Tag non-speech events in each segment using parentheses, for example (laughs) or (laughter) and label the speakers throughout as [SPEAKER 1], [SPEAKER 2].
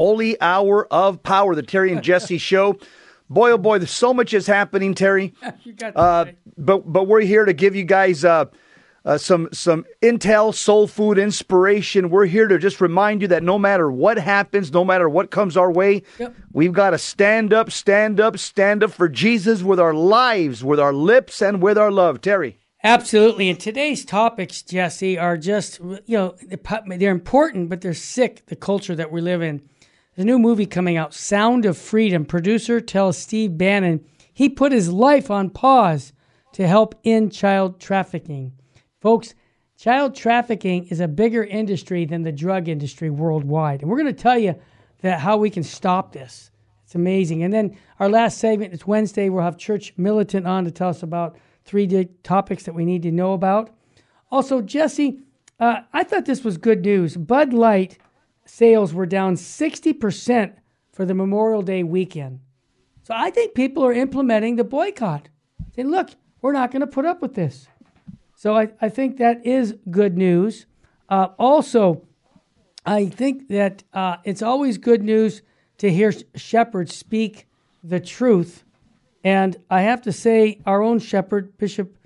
[SPEAKER 1] Holy Hour of Power, the Terry and Jesse (laughs) show. Boy, oh boy, there's so much is happening, Terry. (laughs)
[SPEAKER 2] you got
[SPEAKER 1] Uh, but but we're here to give you guys uh, uh, some some intel, soul food, inspiration. We're here to just remind you that no matter what happens, no matter what comes our way,
[SPEAKER 2] Yep.
[SPEAKER 1] we've got to stand up, stand up, stand up for Jesus with our lives, with our lips, and with our love. Terry.
[SPEAKER 2] Absolutely. And today's topics, Jesse, are just, you know, they're important, but they're sick, the culture that we live in. A new movie coming out, Sound of Freedom. Producer tells Steve Bannon he put his life on pause to help end child trafficking. Folks, child trafficking is a bigger industry than the drug industry worldwide. And we're going to tell you that how we can stop this. It's amazing. And then our last segment, it's Wednesday. We'll have Church Militant on to tell us about three topics that we need to know about. Also, Jesse, uh, I thought this was good news. Bud Light sales were down 60% for the Memorial Day weekend. So I think people are implementing the boycott. Saying, look, we're not going to put up with this. So I, I think that is good news. Uh, also, I think that uh, it's always good news to hear shepherds speak the truth. And I have to say, our own shepherd, Bishop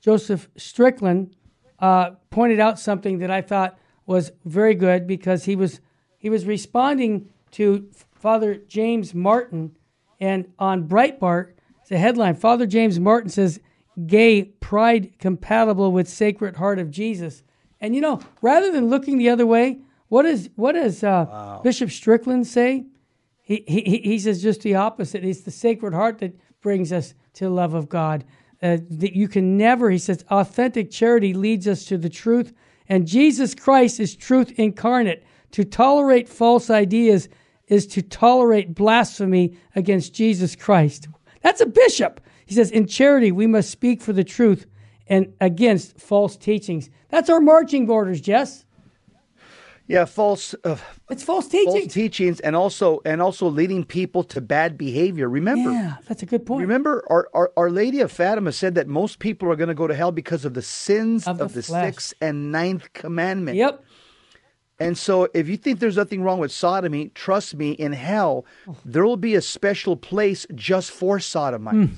[SPEAKER 2] Joseph Strickland, uh, pointed out something that I thought was very good because he was he was responding to Father James Martin, and on Breitbart, the headline: Father James Martin says, "Gay pride compatible with Sacred Heart of Jesus." And you know, rather than looking the other way, what is what does uh, Bishop Strickland say? He, he he says just the opposite. It's the Sacred Heart that brings us to the love of God. Uh, that you can never, he says, authentic charity leads us to the truth, and Jesus Christ is truth incarnate. To tolerate false ideas is to tolerate blasphemy against Jesus Christ. That's a bishop. He says, in charity, we must speak for the truth and against false teachings. That's our marching orders, Jess.
[SPEAKER 1] Yeah, false. Uh,
[SPEAKER 2] It's false teachings.
[SPEAKER 1] false teachings and also and also leading people to bad behavior. Remember,
[SPEAKER 2] yeah, that's a good point.
[SPEAKER 1] remember, our, our Our Lady of Fatima said that most people are going to go to hell because of the sins
[SPEAKER 2] Of
[SPEAKER 1] of,
[SPEAKER 2] the
[SPEAKER 1] the, sixth and ninth commandment.
[SPEAKER 2] Yep.
[SPEAKER 1] And so, if you think there's nothing wrong with sodomy, trust me, in hell there will be a special place just for sodomites.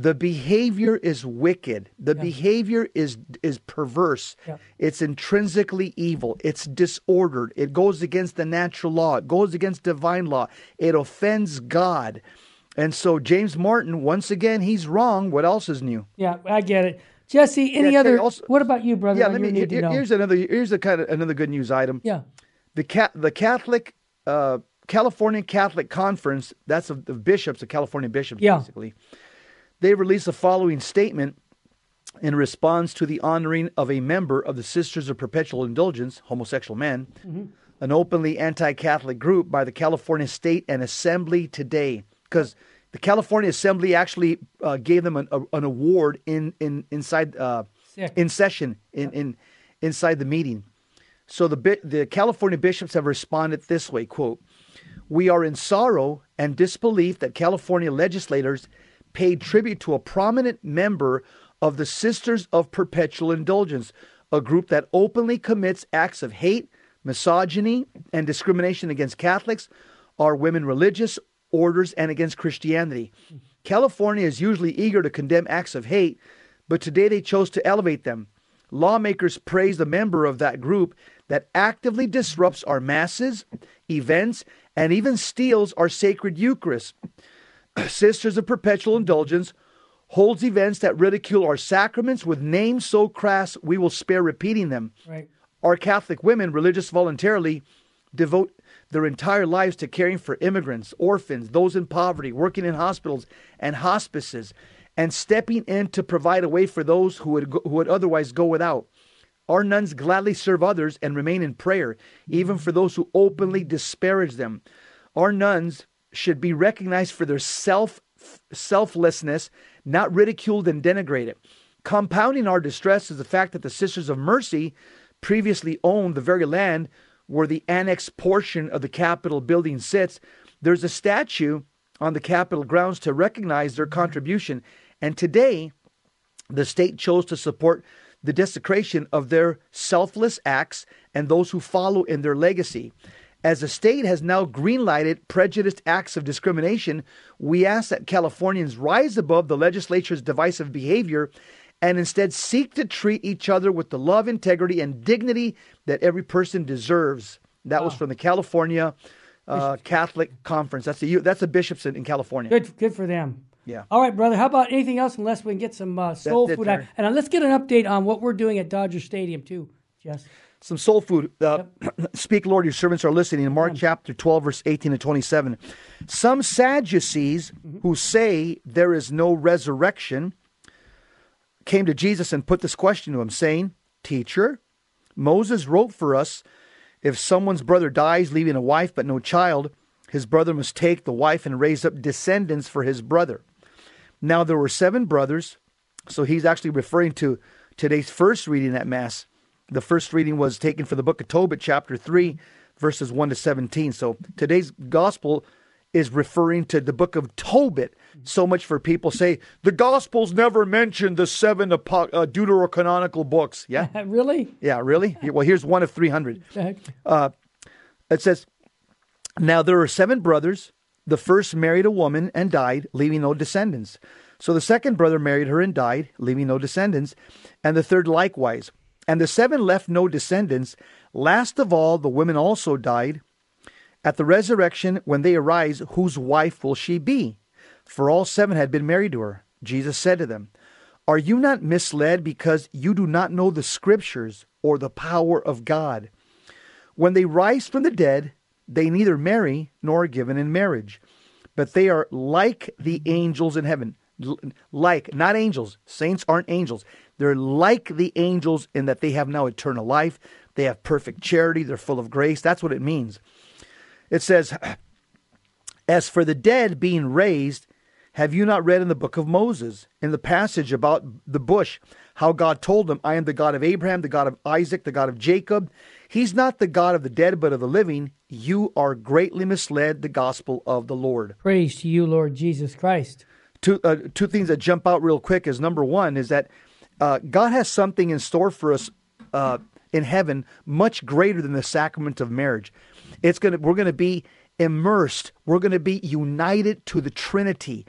[SPEAKER 1] The behavior is wicked. The behavior is is perverse.
[SPEAKER 2] Yeah.
[SPEAKER 1] It's intrinsically evil. It's disordered. It goes against the natural law. It goes against divine law. It offends God. And so James Martin, once again, he's wrong. What else is new?
[SPEAKER 2] Yeah, I get it. Jesse, any
[SPEAKER 1] Yeah,
[SPEAKER 2] other?
[SPEAKER 1] Also-
[SPEAKER 2] what about you, brother?
[SPEAKER 1] Yeah, let me. here- here's another. Here's a kind of another good news item.
[SPEAKER 2] yeah.
[SPEAKER 1] the Ca- the Catholic uh, California Catholic Conference, that's of the bishops, the California bishops,
[SPEAKER 2] Yeah.
[SPEAKER 1] basically. They released the following statement in response to the honoring of a member of the Sisters of Perpetual Indulgence, homosexual men, an openly anti-Catholic group by the California State and Assembly today, because the California Assembly actually uh, gave them an, a, an award in in inside uh, in session in, in inside the meeting. So the the California bishops have responded this way, quote, "We are in sorrow and disbelief that California legislators paid tribute to a prominent member of the Sisters of Perpetual Indulgence, a group that openly commits acts of hate, misogyny, and discrimination against Catholics, our women religious orders, and against Christianity. California is usually eager to condemn acts of hate, but today they chose to elevate them. Lawmakers praised a member of that group that actively disrupts our masses, events, and even steals our sacred Eucharist. Sisters of Perpetual Indulgence holds events that ridicule our sacraments with names so crass we will spare repeating them.
[SPEAKER 2] Right.
[SPEAKER 1] Our Catholic women, religious voluntarily, devote their entire lives to caring for immigrants, orphans, those in poverty, working in hospitals and hospices, and stepping in to provide a way for those who would, go, who would otherwise go without. Our nuns gladly serve others and remain in prayer, even mm-hmm. for those who openly disparage them. Our nuns should be recognized for their self selflessness, not ridiculed and denigrated. Compounding our distress is the fact that the Sisters of Mercy previously owned the very land where the annexed portion of the Capitol building sits. There's a statue on the Capitol grounds to recognize their contribution. And today, the state chose to support the desecration of their selfless acts and those who follow in their legacy. As the state has now greenlighted prejudiced acts of discrimination, we ask that Californians rise above the legislature's divisive behavior and instead seek to treat each other with the love, integrity, and dignity that every person deserves. That was from the California uh, Catholic Conference. That's the that's the bishops in, in California.
[SPEAKER 2] Good, good for them.
[SPEAKER 1] Yeah.
[SPEAKER 2] All right, brother. How about anything else? Unless we can get some uh, soul food.
[SPEAKER 1] Terry.
[SPEAKER 2] And uh, let's get an update on what we're doing at Dodger Stadium too, Jess.
[SPEAKER 1] Some soul food. Uh, (clears throat) Speak, Lord, your servants are listening. In Mark chapter 12, verse 18 to 27. Some Sadducees who say there is no resurrection came to Jesus and put this question to him, saying, Teacher, Moses wrote for us if someone's brother dies, leaving a wife but no child, his brother must take the wife and raise up descendants for his brother. Now there were seven brothers, so he's actually referring to today's first reading at Mass. The first reading was taken for the book of Tobit, chapter 3, verses 1 to 17. So today's gospel is referring to the book of Tobit. So much for people say the gospels never mentioned the seven apo- uh, deuterocanonical books. Yeah? (laughs)
[SPEAKER 2] really?
[SPEAKER 1] Yeah, really? (laughs) Well, here's one of 300.
[SPEAKER 2] Okay.
[SPEAKER 1] It says, Now there are seven brothers. The first married a woman and died, leaving no descendants. So the second brother married her and died, leaving no descendants. And the third likewise. And the seven left no descendants. Last of all, the women also died. At the resurrection, when they arise, whose wife will she be? For all seven had been married to her. Jesus said to them, Are you not misled because you do not know the scriptures or the power of God? When they rise from the dead, they neither marry nor are given in marriage, but they are like the angels in heaven. Like, not angels. Saints aren't angels. They're like the angels in that they have now eternal life. They have perfect charity. They're full of grace. That's what it means. It says, (clears throat) As for the dead being raised, have you not read in the book of Moses, in the passage about the bush, how God told him, I am the God of Abraham, the God of Isaac, the God of Jacob? He's not the God of the dead, but of the living. You are greatly misled the gospel of the Lord.
[SPEAKER 2] Praise to you, Lord Jesus Christ.
[SPEAKER 1] Two, uh, two things that jump out real quick is number one is that uh, God has something in store for us uh, in heaven much greater than the sacrament of marriage. It's gonna we're gonna be immersed. We're gonna be united to the Trinity.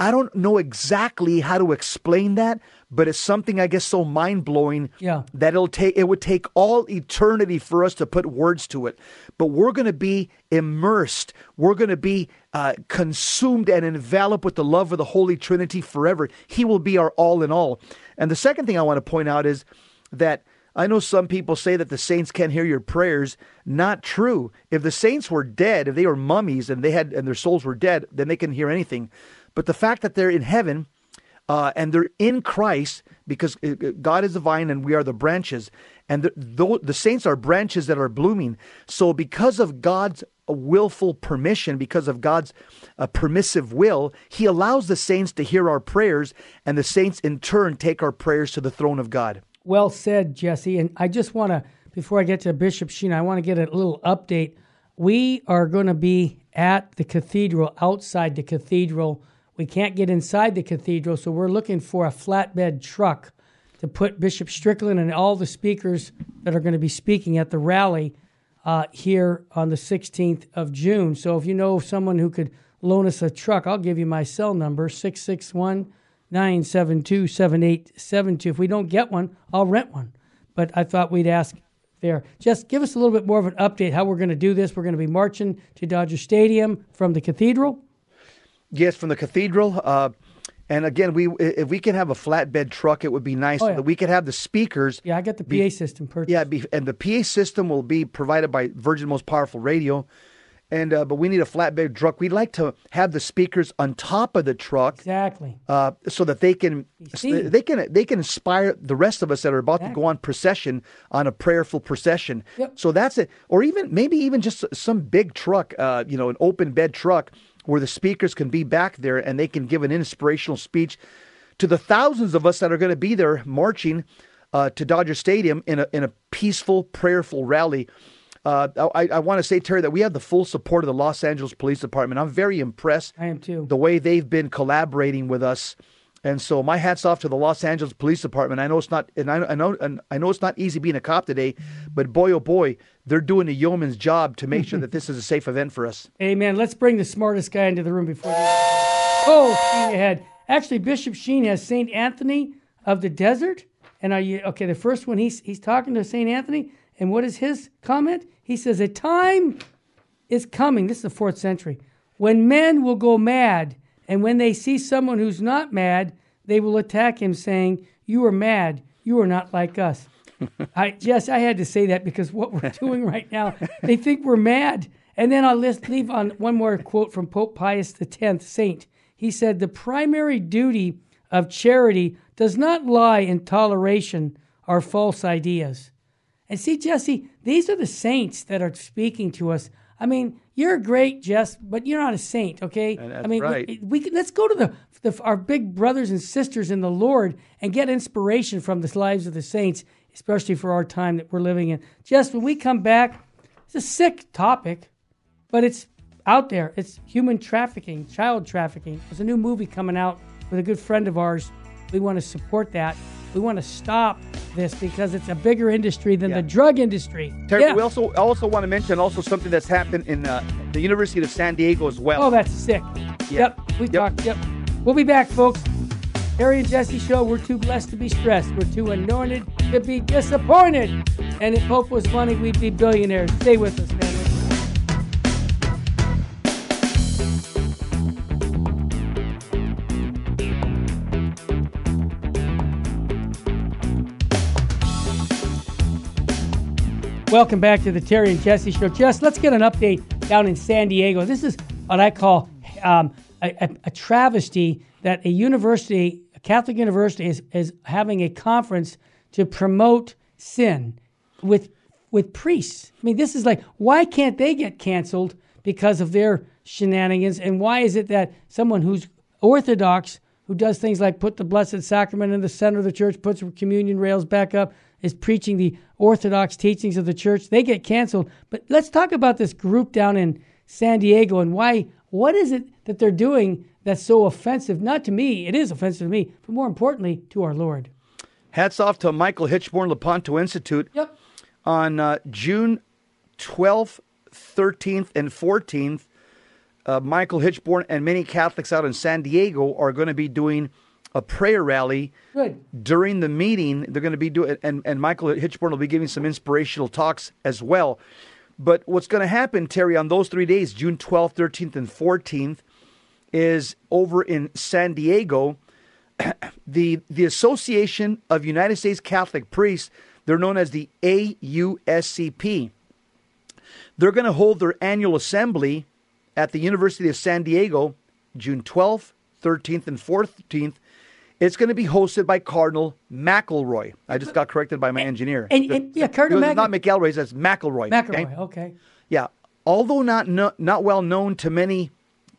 [SPEAKER 1] I don't know exactly how to explain that, but it's something I guess so mind blowing
[SPEAKER 2] Yeah.
[SPEAKER 1] that it'll take it would take all eternity for us to put words to it. But we're going to be immersed. We're going to be uh, consumed and enveloped with the love of the Holy Trinity forever. He will be our all in all. And the second thing I want to point out is that I know some people say that the saints can't hear your prayers. Not true. If the saints were dead, if they were mummies and they had and their souls were dead, then they can hear anything. But the fact that they're in heaven uh, and they're in Christ because uh, God is the vine and we are the branches, and the, the, the saints are branches that are blooming. So, because of God's willful permission, because of God's uh, permissive will, He allows the saints to hear our prayers, and the saints in turn take our prayers to the throne of God.
[SPEAKER 2] Well said, Jesse. And I just want to, before I get to Bishop Sheen, I want to get a little update. We are going to be at the cathedral, outside the cathedral. We can't get inside the cathedral, so we're looking for a flatbed truck to put Bishop Strickland and all the speakers that are going to be speaking at the rally uh, here on the 16th of June. So if you know someone who could loan us a truck, I'll give you my cell number 661 972 7872. If we don't get one, I'll rent one. But I thought we'd ask there. Just give us a little bit more of an update how we're going to do this. We're going to be marching to Dodger Stadium from the cathedral.
[SPEAKER 1] Yes, from the cathedral. Uh, and again, we if we can have a flatbed truck, it would be nice
[SPEAKER 2] Oh,
[SPEAKER 1] so
[SPEAKER 2] yeah.
[SPEAKER 1] that we could have the speakers.
[SPEAKER 2] Yeah, I got the PA system purchased.
[SPEAKER 1] Yeah, be, and the PA system will be provided by Virgin Most Powerful Radio. And uh, but we need a flatbed truck. We'd like to have the speakers on top of the truck
[SPEAKER 2] Exactly.
[SPEAKER 1] uh, so that they can they can they can inspire the rest of us that are about to go on procession on a prayerful procession.
[SPEAKER 2] Yep.
[SPEAKER 1] So that's it, or even maybe even just some big truck, uh, you know, an open bed truck where the speakers can be back there and they can give an inspirational speech to the thousands of us that are going to be there marching uh, to Dodger Stadium in a in a peaceful, prayerful rally. Uh, I, I want to say, Terry, that we have the full support of the Los Angeles Police Department. I'm very impressed
[SPEAKER 2] I am too.
[SPEAKER 1] the way they've been collaborating with us And so my hats off to the Los Angeles Police Department. I know it's not, and I, I know, and I know it's not easy being a cop today, but boy, oh boy, they're doing a yeoman's job to make sure that this is a safe event for us.
[SPEAKER 2] Amen. Let's bring the smartest guy into the room before. The- oh, Sheen ahead. Actually, Bishop Sheen has Saint Anthony of the Desert, and are you okay? The first one he's he's talking to Saint Anthony, and what is his comment? He says, "A time is coming. This is the fourth century when men will go mad." And when they see someone who's not mad, they will attack him, saying, You are mad. You are not like us. (laughs) I, yes, I had to say that because what we're (laughs) doing right now, they think we're mad. And then I'll list, leave on one more quote from Pope Pius X, Saint. He said, The primary duty of charity does not lie in toleration or false ideas. And see, Jesse, these are the saints that are speaking to us. I mean, you're great, Jess, but you're not a saint, okay? I mean,
[SPEAKER 1] right.
[SPEAKER 2] we, we, let's go to the, the, our big brothers and sisters in the Lord and get inspiration from the lives of the saints, especially for our time that we're living in. Jess, when we come back, it's a sick topic, but it's out there. It's human trafficking, child trafficking. There's a new movie coming out with a good friend of ours. We want to support that. We want to stop this because it's a bigger industry than
[SPEAKER 1] Yeah.
[SPEAKER 2] the drug industry.
[SPEAKER 1] Terry,
[SPEAKER 2] yeah.
[SPEAKER 1] we also also want to mention also something that's happened in uh, the University of San Diego as well.
[SPEAKER 2] Oh, that's sick.
[SPEAKER 1] Yeah.
[SPEAKER 2] Yep, we
[SPEAKER 1] Yep.
[SPEAKER 2] talked. Yep. We'll be back, folks. Harry and Jesse show. We're too blessed to be stressed. We're too anointed to be disappointed. And if hope was money, we'd be billionaires. Stay with us, man. Welcome back to the Terry and Jesse Show. Jess, let's get an update down in San Diego. This is what I call um, a, a, travesty that a university, a Catholic university, is, is having a conference to promote sin with with priests. I mean, this is like, why can't they get canceled because of their shenanigans? And why is it that someone who's Orthodox, who does things like put the Blessed Sacrament in the center of the church, puts communion rails back up, is preaching the Orthodox teachings of the church, they get canceled. But let's talk about this group down in San Diego and why. What is it that they're doing that's so offensive? Not to me, it is offensive to me, but more importantly, to our Lord.
[SPEAKER 1] Hats off to Michael Hichborn Lepanto Institute.
[SPEAKER 2] Yep.
[SPEAKER 1] on uh, June 12th, 13th, and 14th, uh, Michael Hichborn and many Catholics out in San Diego are going to be doing a prayer rally.
[SPEAKER 2] Good.
[SPEAKER 1] During the meeting, they're going to be doing, and, and Michael Hichborn will be giving some inspirational talks as well. But what's going to happen, Terry, on those three days, June 12th, 13th, and 14th, is over in San Diego (clears throat) the the Association of United States Catholic Priests, they're known as the AUSCP. They're going to hold their annual assembly at the University of San Diego, June 12th, 13th, and 14th. It's going to be hosted by Cardinal McElroy. I just got corrected by my engineer.
[SPEAKER 2] and- and- yeah, Cardinal
[SPEAKER 1] It's not McElroy, it's McElroy. okay?
[SPEAKER 2] McElroy, okay.
[SPEAKER 1] Yeah. Although not no, not well known to many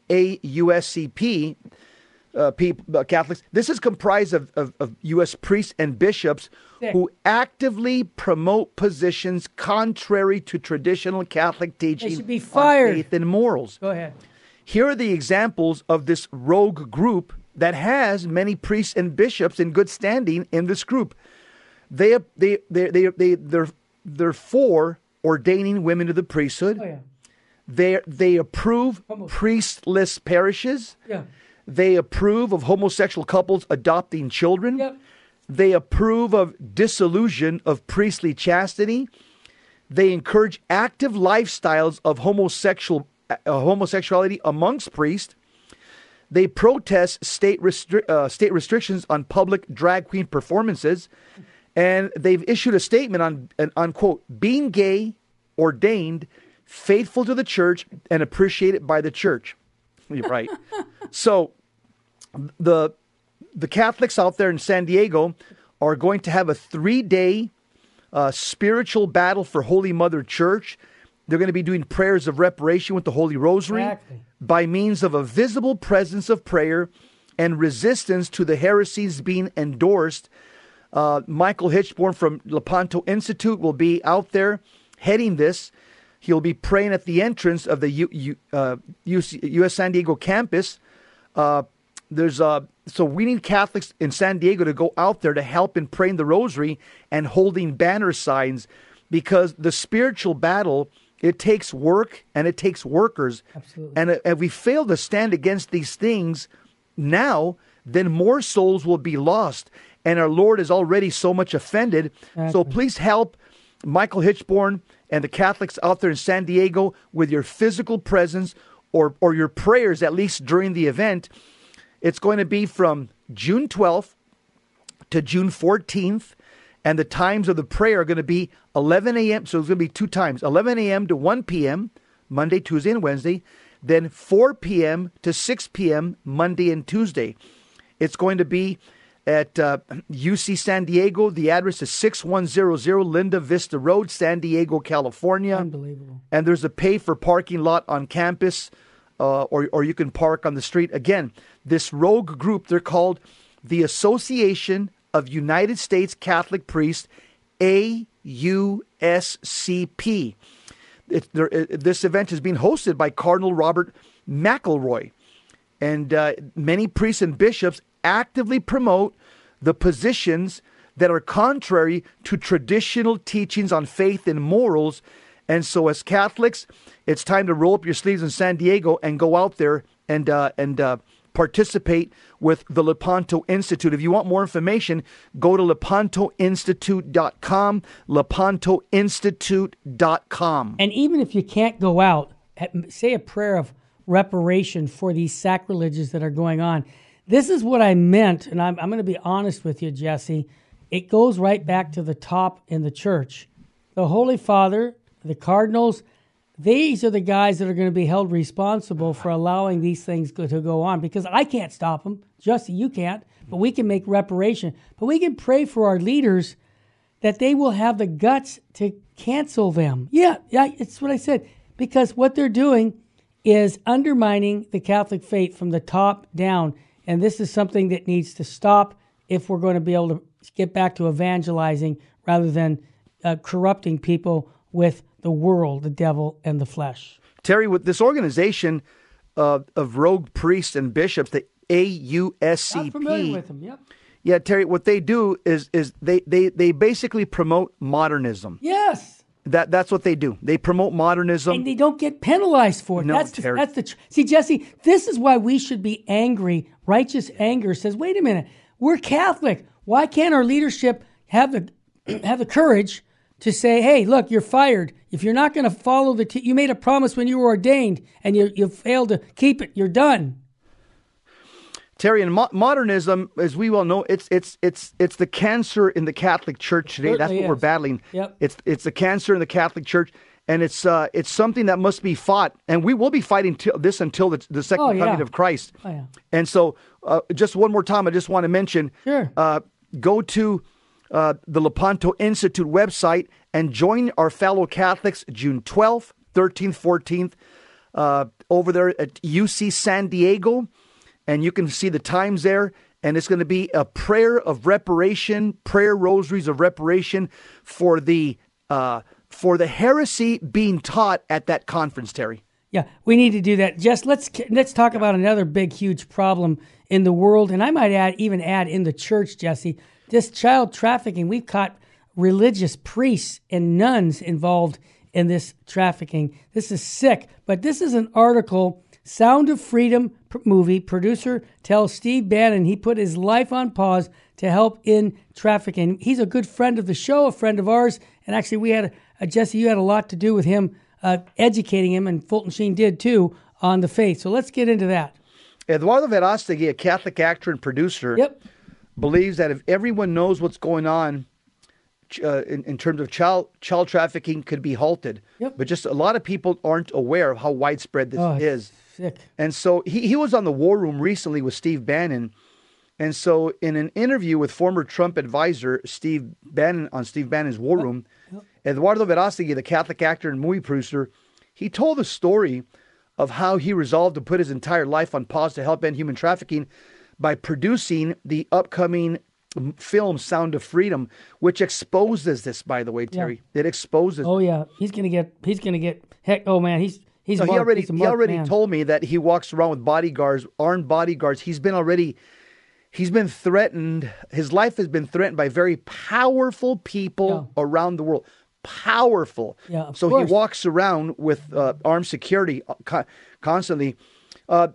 [SPEAKER 1] AUSCP uh, peop uh, Catholics, this is comprised of, of, of U.S. priests and bishops
[SPEAKER 2] Sick.
[SPEAKER 1] who actively promote positions contrary to traditional Catholic teaching
[SPEAKER 2] should be
[SPEAKER 1] on faith and morals.
[SPEAKER 2] Go ahead.
[SPEAKER 1] Here are the examples of this rogue group that has many priests and bishops in good standing in this group. They they they they they they're they're for ordaining women to the priesthood.
[SPEAKER 2] Oh, yeah.
[SPEAKER 1] They they approve
[SPEAKER 2] Homo-
[SPEAKER 1] priestless parishes.
[SPEAKER 2] Yeah.
[SPEAKER 1] They approve of homosexual couples adopting children.
[SPEAKER 2] Yep.
[SPEAKER 1] They approve of disillusion of priestly chastity. They encourage active lifestyles of homosexual uh, homosexuality amongst priests. They protest state restri- uh, state restrictions on public drag queen performances, and they've issued a statement on on quote being gay, ordained, faithful to the church, and appreciated by the church. You're right. (laughs) so the the Catholics out there in San Diego are going to have a three day uh, spiritual battle for Holy Mother Church. They're going to be doing prayers of reparation with the Holy Rosary
[SPEAKER 2] Exactly.
[SPEAKER 1] by means of a visible presence of prayer and resistance to the heresies being endorsed. Uh, Michael Hichborn from Lepanto Institute will be out there heading this. He'll be praying at the entrance of the U, U, uh, UC, U.S. San Diego campus. Uh, there's uh so we need Catholics in San Diego to go out there to help in praying the rosary and holding banner signs because the spiritual battle it takes work and it takes workers.
[SPEAKER 2] Absolutely.
[SPEAKER 1] And uh, if we fail to stand against these things now, then more souls will be lost. And our Lord is already so much offended. So please help Michael Hichborn and the Catholics out there in San Diego with your physical presence or, or your prayers, at least during the event. It's going to be from June 12th to June 14th. And the times of the prayer are going to be 11 a.m. So it's going to be two times 11 a.m. to 1 p.m., Monday, Tuesday, and Wednesday. Then 4 p.m. to 6 p.m., Monday and Tuesday. It's going to be at uh, UC San Diego. The address is 6100 Linda Vista Road, San Diego, California.
[SPEAKER 2] Unbelievable.
[SPEAKER 1] And there's a pay for parking lot on campus, uh, or, or you can park on the street. Again, this rogue group, they're called the Association of United States Catholic Priests, AUSCP. It, there, it, this event is being hosted by Cardinal Robert McElroy. And uh, many priests and bishops actively promote the positions that are contrary to traditional teachings on faith and morals. And so, as Catholics, it's time to roll up your sleeves in San Diego and go out there and uh, and uh, participate with the Lepanto Institute. If you want more information, go to lepantoinstitute.com, lepantoinstitute.com.
[SPEAKER 2] And even if you can't go out, say a prayer of reparation for these sacrileges that are going on. This is what I meant, and I'm, I'm going to be honest with you, Jesse. It goes right back to the top in the church. The Holy Father, the cardinals, these are the guys that are going to be held responsible for allowing these things to go on because I can't stop them. Jesse, you can't, but we can make reparation. But we can pray for our leaders that they will have the guts to cancel them. Yeah, yeah, it's what I said. Because what they're doing is undermining the Catholic faith from the top down. And this is something that needs to stop if we're going to be able to get back to evangelizing rather than uh, corrupting people with the world, the devil, and the flesh.
[SPEAKER 1] Terry, with this organization uh, of rogue priests and bishops, the AUSCP.
[SPEAKER 2] I'm familiar with them. Yep.
[SPEAKER 1] Yeah, Terry, what they do is is they they they basically promote modernism.
[SPEAKER 2] Yes.
[SPEAKER 1] That that's what they do. They promote modernism.
[SPEAKER 2] and they don't get penalized for it.
[SPEAKER 1] No,
[SPEAKER 2] that's the,
[SPEAKER 1] Terry.
[SPEAKER 2] that's the tr- see, Jesse. This is why we should be angry. Righteous anger says, "Wait a minute, we're Catholic. Why can't our leadership have the (clears throat) have the courage to say, hey, look, you're fired. If you're not going to follow the, t- you made a promise when you were ordained, and you you failed to keep it. You're done."
[SPEAKER 1] Terry, and mo- modernism, as we well know, it's it's it's it's the cancer in the Catholic Church today. That's what we're battling.
[SPEAKER 2] Yep.
[SPEAKER 1] It's it's the cancer in the Catholic Church, and it's uh it's something that must be fought, and we will be fighting till this until the, the second
[SPEAKER 2] Oh, yeah.
[SPEAKER 1] coming of Christ.
[SPEAKER 2] Oh, yeah.
[SPEAKER 1] And so, uh, just one more time, I just want to mention.
[SPEAKER 2] Sure.
[SPEAKER 1] Uh, go to uh, the Lepanto Institute website and join our fellow Catholics June 12th, 13th, 14th uh, over there at UC San Diego. And you can see the times there. And it's going to be a prayer of reparation, prayer rosaries of reparation for the uh, for the heresy being taught at that conference, Terry.
[SPEAKER 2] Yeah, we need to do that. Just let's let's talk about another big, huge problem in the world, and I might add even add in the church, Jesse. This child trafficking. We've caught religious priests and nuns involved in this trafficking. This is sick. But this is an article. Sound of Freedom movie producer tells Steve Bannon he put his life on pause to help in trafficking. He's a good friend of the show, a friend of ours, and actually we had a, Jesse. You had a lot to do with him uh, educating him, and Fulton Sheen did too on the faith. So let's get into that.
[SPEAKER 1] Eduardo Verástegui, a Catholic actor and producer,
[SPEAKER 2] Yep.
[SPEAKER 1] Believes that if everyone knows what's going on uh, in, in terms of child child trafficking, could be halted.
[SPEAKER 2] Yep.
[SPEAKER 1] But just a lot of people aren't aware of how widespread this
[SPEAKER 2] Oh,
[SPEAKER 1] is.
[SPEAKER 2] sick.
[SPEAKER 1] And so he, he was on the War Room recently with Steve Bannon. And so, in an interview with former Trump advisor Steve Bannon on Steve Bannon's War Room, Eduardo Verástegui, the Catholic actor and movie producer, he told the story of how he resolved to put his entire life on pause to help end human trafficking by producing the upcoming film Sound of Freedom, which exposes this. By the way, Terry, it exposes.
[SPEAKER 2] Oh yeah, he's gonna get. He's gonna get. Heck, oh man, he's He's
[SPEAKER 1] No, he already
[SPEAKER 2] he's
[SPEAKER 1] he already
[SPEAKER 2] man.
[SPEAKER 1] told me that he walks around with bodyguards, armed bodyguards. He's been already he's been threatened. His life has been threatened by very powerful people around the world. Powerful.
[SPEAKER 2] Yeah, of
[SPEAKER 1] so
[SPEAKER 2] course.
[SPEAKER 1] he walks around with uh, armed security uh, constantly. Uh,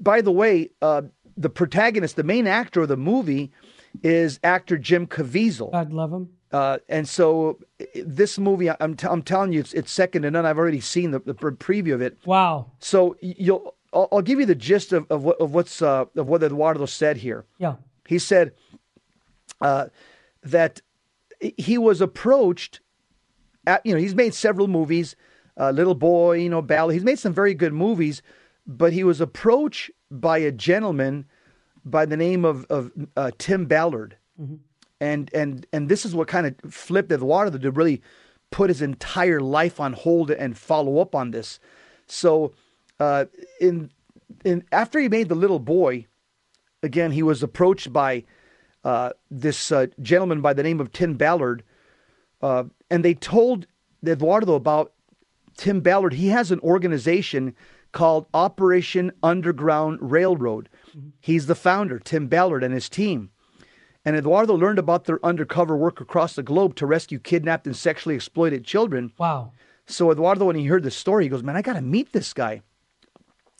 [SPEAKER 1] by the way, uh, the protagonist, the main actor of the movie, is actor Jim Caviezel.
[SPEAKER 2] God love him.
[SPEAKER 1] Uh, and so this movie, I'm, t- I'm telling you, it's, it's second to none. I've already seen the, the pre- preview of it.
[SPEAKER 2] Wow.
[SPEAKER 1] So you'll, I'll, I'll give you the gist of, of, what, of what's uh, of what Eduardo said here.
[SPEAKER 2] Yeah.
[SPEAKER 1] He said uh, that he was approached. At, you know, he's made several movies. Uh, Little Boy, you know, Ballad. He's made some very good movies, but he was approached by a gentleman by the name of of uh, Tim Ballard, and and and this is what kind of flipped Eduardo to really put his entire life on hold and follow up on this. So, uh, in in after he made the Little Boy, again he was approached by uh, this uh, gentleman by the name of Tim Ballard, uh, and they told Eduardo about Tim Ballard. He has an organization called Operation Underground Railroad. He's the founder, Tim Ballard, and his team. And Eduardo learned about their undercover work across the globe to rescue kidnapped and sexually exploited children.
[SPEAKER 2] Wow.
[SPEAKER 1] So Eduardo, when he heard the story, he goes, "Man, I got to meet this guy."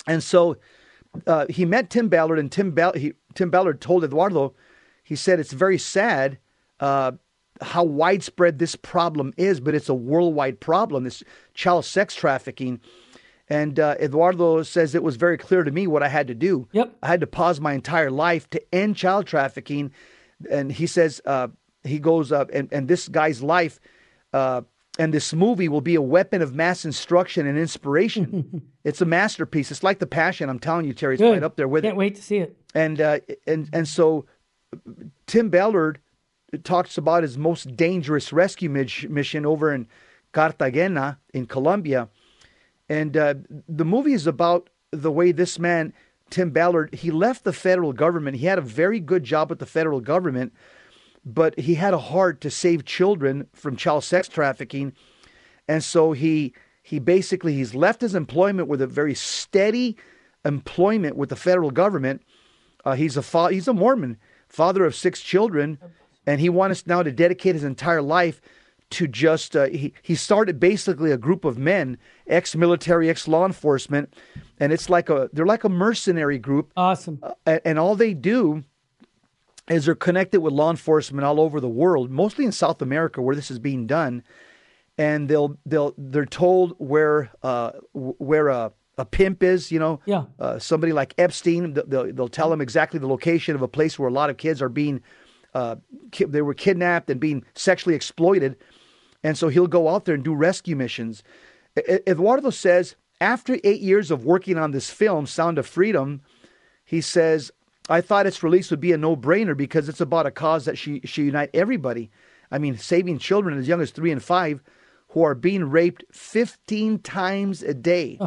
[SPEAKER 1] And so uh, he met Tim Ballard, and Tim, Ball- he, Tim Ballard told Eduardo, he said, "It's very sad uh, how widespread this problem is, but it's a worldwide problem. This child sex trafficking." And uh, Eduardo says it was very clear to me what I had to do.
[SPEAKER 2] Yep.
[SPEAKER 1] I had to pause my entire life to end child trafficking. And he says, uh, he goes up, and, and this guy's life uh, and this movie will be a weapon of mass instruction and inspiration. (laughs) it's a masterpiece. It's like The Passion. I'm telling you, Terry, it's
[SPEAKER 2] Good.
[SPEAKER 1] right up there with it.
[SPEAKER 2] Can't
[SPEAKER 1] it.
[SPEAKER 2] wait to see it.
[SPEAKER 1] And, uh, and, and so Tim Ballard talks about his most dangerous rescue mission over in Cartagena in Colombia. And uh, the movie is about the way this man, Tim Ballard, he left the federal government. He had a very good job with the federal government, but he had a heart to save children from child sex trafficking. And so he he basically he's left his employment with a very steady employment with the federal government. Uh, he's a fa- he's a Mormon, father of six children, and he wants now to dedicate his entire life to just uh, he he started basically a group of men, ex-military, ex-law enforcement, and it's like a they're like a mercenary group,
[SPEAKER 2] Awesome.
[SPEAKER 1] and, and all they do is they're connected with law enforcement all over the world, mostly in South America where this is being done, and they'll they'll they're told where uh where a a pimp is, you know,
[SPEAKER 2] Yeah.
[SPEAKER 1] uh, somebody like Epstein, they'll, they'll tell them exactly the location of a place where a lot of kids are being, uh, ki- they were kidnapped and being sexually exploited. And so he'll go out there and do rescue missions. Eduardo says, after eight years of working on this film, Sound of Freedom, he says, I thought its release would be a no brainer because it's about a cause that should, should unite everybody. I mean, saving children as young as three and five who are being raped 15 times a day.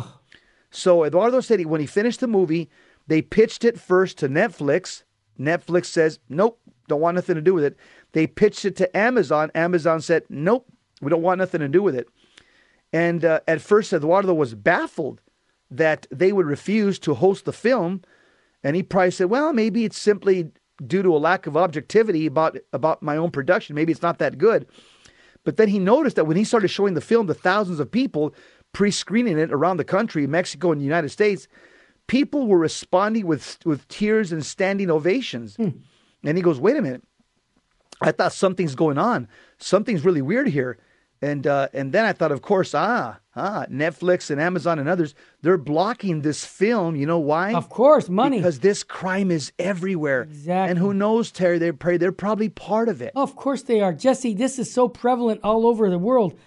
[SPEAKER 1] So Eduardo said he, when he finished the movie, they pitched it first to Netflix. Netflix says, nope, don't want nothing to do with it. They pitched it to Amazon. Amazon said, nope, we don't want nothing to do with it. And uh, at first, Eduardo was baffled that they would refuse to host the film. And he probably said, well, maybe it's simply due to a lack of objectivity about, about my own production. Maybe it's not that good. But then he noticed that when he started showing the film to thousands of people, pre screening it around the country, Mexico and the United States, people were responding with, with tears and standing ovations. And he goes, wait a minute. I thought something's going on. Something's really weird here. And uh, and then I thought, of course, ah, ah, Netflix and Amazon and others, they're blocking this film. You know why?
[SPEAKER 2] Of course, money.
[SPEAKER 1] Because this crime is everywhere.
[SPEAKER 2] Exactly.
[SPEAKER 1] And who knows, Terry? They're probably, they're probably part of it.
[SPEAKER 2] Of course they are, Jesse. This is so prevalent all over the world.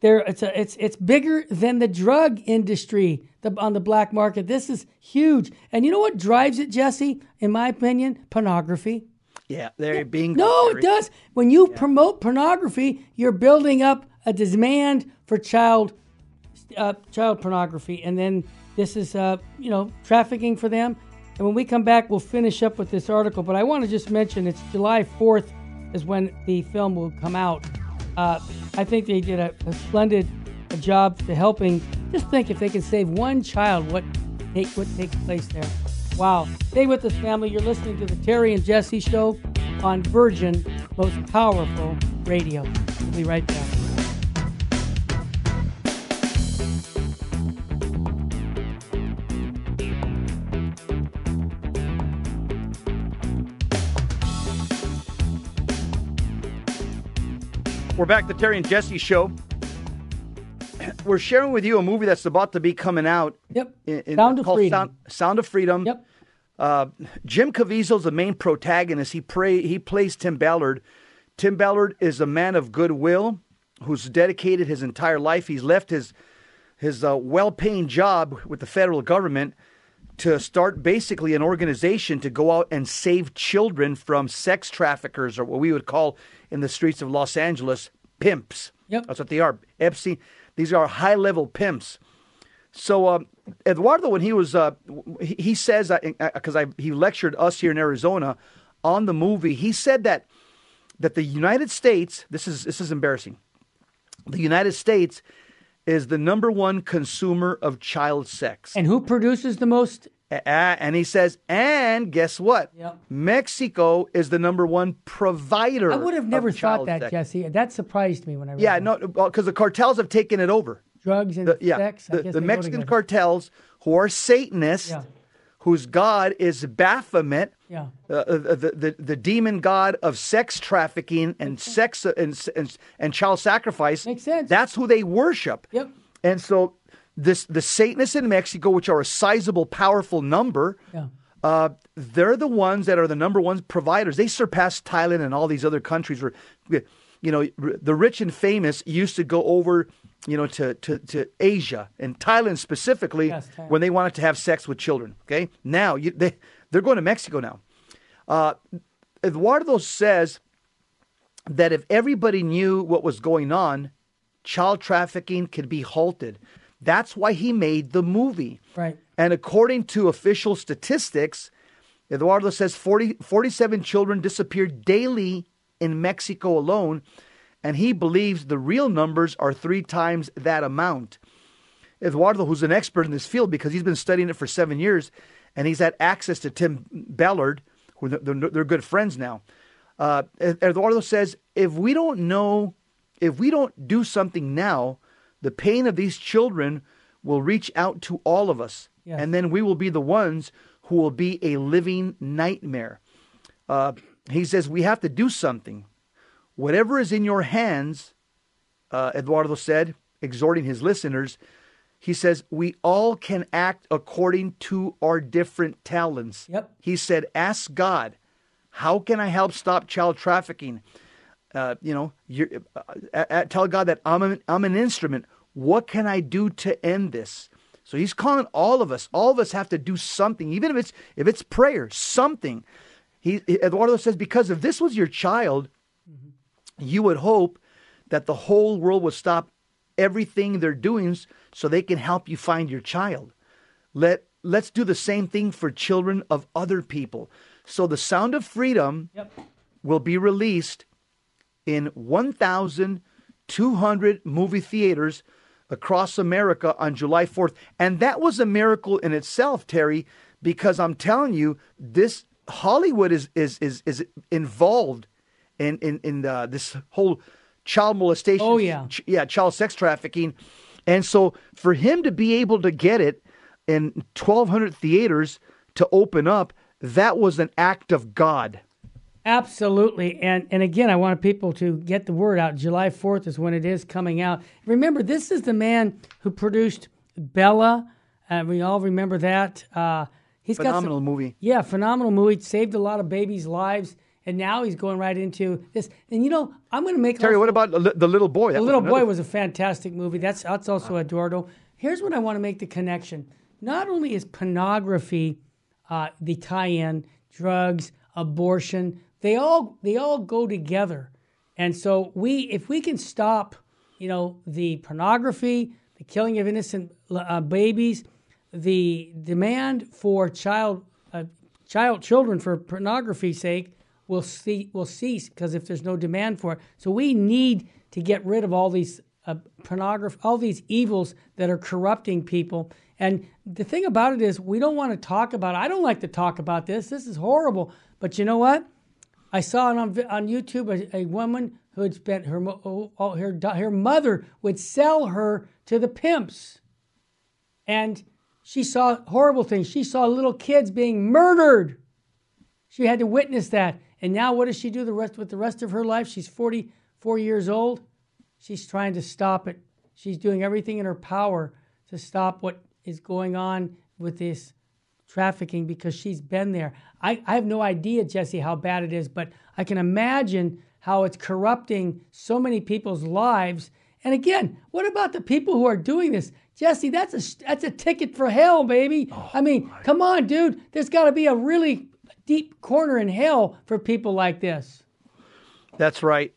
[SPEAKER 2] There, it's a, it's it's bigger than the drug industry the, on the black market. This is huge, and you know what drives it, Jesse? In my opinion, pornography.
[SPEAKER 1] Yeah, they're being
[SPEAKER 2] No, it does. When you promote pornography, you're building up a demand for child uh, child pornography, and then this is uh, you know trafficking for them. And when we come back, we'll finish up with this article. But I want to just mention it's July 4th is when the film will come out. Uh, I think they did a, a splendid job to helping Just think if they can save one child, what take what takes place there. Wow. Stay with us, family. You're listening to the Terry and Jesse Show on Virgin, most powerful radio. We'll be right back.
[SPEAKER 1] We're back to Terry and Jesse show. (clears throat) We're sharing with you a movie that's about to be coming out.
[SPEAKER 2] Yep.
[SPEAKER 1] in- in-
[SPEAKER 2] Sound of
[SPEAKER 1] called
[SPEAKER 2] Freedom.
[SPEAKER 1] Sound, Sound of Freedom.
[SPEAKER 2] Yep.
[SPEAKER 1] Uh, Jim Caviezel's the main protagonist. He pray, he plays Tim Ballard. Tim Ballard is a man of goodwill who's dedicated his entire life. He's left his his uh, well-paying job with the federal government to start basically an organization to go out and save children from sex traffickers or what we would call in the streets of Los Angeles pimps.
[SPEAKER 2] Yep.
[SPEAKER 1] That's what they are. Epstein. These are high-level pimps. So um, Eduardo, when he was, uh, he, he says because I he lectured us here in Arizona on the movie. He said that that the United States. This is this is embarrassing. The United States is the number one consumer of child sex.
[SPEAKER 2] And who produces the most?
[SPEAKER 1] And he says, and guess what?
[SPEAKER 2] Yep.
[SPEAKER 1] Mexico is the number one provider.
[SPEAKER 2] I would have never thought that,
[SPEAKER 1] sex.
[SPEAKER 2] Jesse. That surprised me when I read
[SPEAKER 1] Yeah,
[SPEAKER 2] that.
[SPEAKER 1] no, because the cartels have taken it over.
[SPEAKER 2] Drugs and
[SPEAKER 1] The, yeah,
[SPEAKER 2] sex. I
[SPEAKER 1] the,
[SPEAKER 2] guess
[SPEAKER 1] the Mexican cartels who are Satanists,
[SPEAKER 2] Yeah.
[SPEAKER 1] Whose god is Baphomet,
[SPEAKER 2] Yeah.
[SPEAKER 1] uh, the, the the demon god of sex trafficking and sex and, and and child sacrifice.
[SPEAKER 2] Makes sense.
[SPEAKER 1] That's who they worship.
[SPEAKER 2] Yep.
[SPEAKER 1] And so this the Satanists in Mexico, which are a sizable, powerful number,
[SPEAKER 2] Yeah.
[SPEAKER 1] uh, they're the ones that are the number one providers. They surpass Thailand and all these other countries where, you know, the rich and famous used to go over, you know, to, to, to Asia and Thailand specifically
[SPEAKER 2] Yes, Thailand.
[SPEAKER 1] when they wanted to have sex with children. Okay. Now you, they, they're going to Mexico now. Uh, Eduardo says that if everybody knew what was going on, child trafficking could be halted. That's why he made the movie.
[SPEAKER 2] Right.
[SPEAKER 1] And according to official statistics, Eduardo says 40, 47 children disappear daily in Mexico alone, and he believes the real numbers are three times that amount. Eduardo, who's an expert in this field because he's been studying it for seven years, and he's had access to Tim Ballard, who they're, they're, good friends now. Uh, Eduardo says if we don't know, if we don't do something now, the pain of these children will reach out to all of us, and then we will be the ones who will be a living nightmare. Uh, he says we have to do something. Whatever is in your hands, uh, Eduardo said, exhorting his listeners, he says, we all can act according to our different talents.
[SPEAKER 2] Yep.
[SPEAKER 1] He said, ask God, how can I help stop child trafficking? Uh, you know, uh, uh, uh, tell God that I'm an, I'm an instrument. What can I do to end this? So he's calling all of us. All of us have to do something, even if it's if it's prayer, something. He Eduardo says because if this was your child, you would hope that the whole world would stop everything they're doing so they can help you find your child. Let let's do the same thing for children of other people. So the Sound of Freedom
[SPEAKER 2] Yep.
[SPEAKER 1] will be released in 1,200 movie theaters across America on July 4th. And that was a miracle in itself, Terry, because I'm telling you, this Hollywood is is is, is involved in in in uh, this whole child molestation.
[SPEAKER 2] Oh, yeah.
[SPEAKER 1] ch- yeah, child sex trafficking. And so for him to be able to get it in 1,200 theaters to open up, that was an act of God.
[SPEAKER 2] Absolutely. And and again, I want people to get the word out. July 4th is when it is coming out. Remember, this is the man who produced Bella. Uh, we all remember that. Uh, he's
[SPEAKER 1] Phenomenal
[SPEAKER 2] got some,
[SPEAKER 1] movie.
[SPEAKER 2] Yeah, phenomenal movie. Saved a lot of babies' lives. And now he's going right into this. And you know, I'm going to make
[SPEAKER 1] Terry,
[SPEAKER 2] also-
[SPEAKER 1] what about the little boy? That
[SPEAKER 2] the little
[SPEAKER 1] another-
[SPEAKER 2] boy was a fantastic movie. That's that's also Eduardo. Here's what I want to make the connection. Not only is pornography uh, the tie-in, drugs, abortion, they all they all go together. And so we, if we can stop, you know, the pornography, the killing of innocent uh, babies, the demand for child uh, child children for pornography's sake will see will cease because if there's no demand for it. So we need to get rid of all these uh, pornography, all these evils that are corrupting people. And the thing about it is, we don't want to talk about. It. I don't like to talk about this. This is horrible. But you know what? I saw it on on YouTube. A, a woman who had spent her oh, oh, her her mother would sell her to the pimps, and she saw horrible things. She saw little kids being murdered. She had to witness that. And now, what does she do the rest with the rest of her life? She's 44 years old. She's trying to stop it. She's doing everything in her power to stop what is going on with this trafficking because she's been there. I, I have no idea, Jesse, how bad it is, but I can imagine how it's corrupting so many people's lives. And again, what about the people who are doing this? Jesse, that's a that's a ticket for hell, baby. Oh, I mean, my. come on, dude. There's got to be a really deep corner in hell for people like this.
[SPEAKER 1] That's right.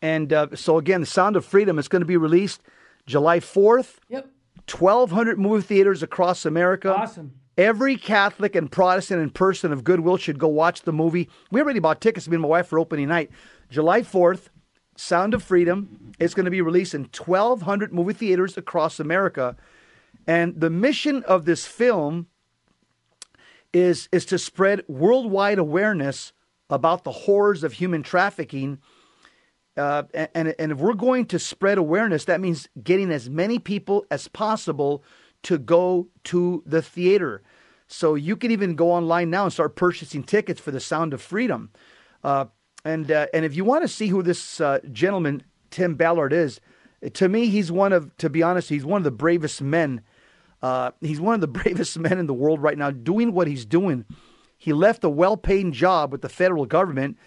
[SPEAKER 1] And uh, so again, The Sound of Freedom is going to be released July 4th.
[SPEAKER 2] Yep.
[SPEAKER 1] 1,200 movie theaters across America.
[SPEAKER 2] Awesome.
[SPEAKER 1] Every Catholic and Protestant and person of goodwill should go watch the movie. We already bought tickets, me and my wife, for opening night. July 4th, Sound of Freedom is going to be released in 1,200 movie theaters across America. And the mission of this film is, is to spread worldwide awareness about the horrors of human trafficking. Uh, and, and if we're going to spread awareness, that means getting as many people as possible to go to the theater. So you can even go online now and start purchasing tickets for the Sound of Freedom. Uh, and uh, and if you want to see who this uh, gentleman Tim Ballard is, to me he's one of, to be honest, he's one of the bravest men. Uh, he's one of the (laughs) bravest men in the world right now, doing what he's doing. He left a well-paid job with the federal government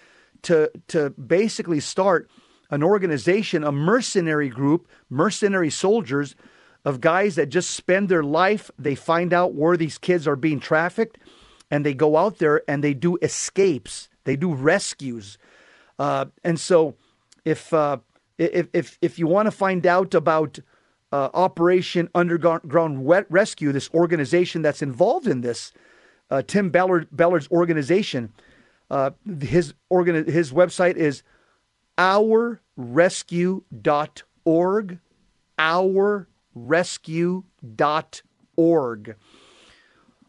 [SPEAKER 1] to to basically start an organization, a mercenary group, mercenary soldiers of guys that just spend their life, they find out where these kids are being trafficked, and they go out there and they do escapes, they do rescues. Uh, and so, if, uh, if, if, if you want to find out about uh, Operation Underground Rescue, this organization that's involved in this, uh, Tim Ballard, Ballard's organization, uh, his, organ- his website is ourrescue.org. Our rescue.org.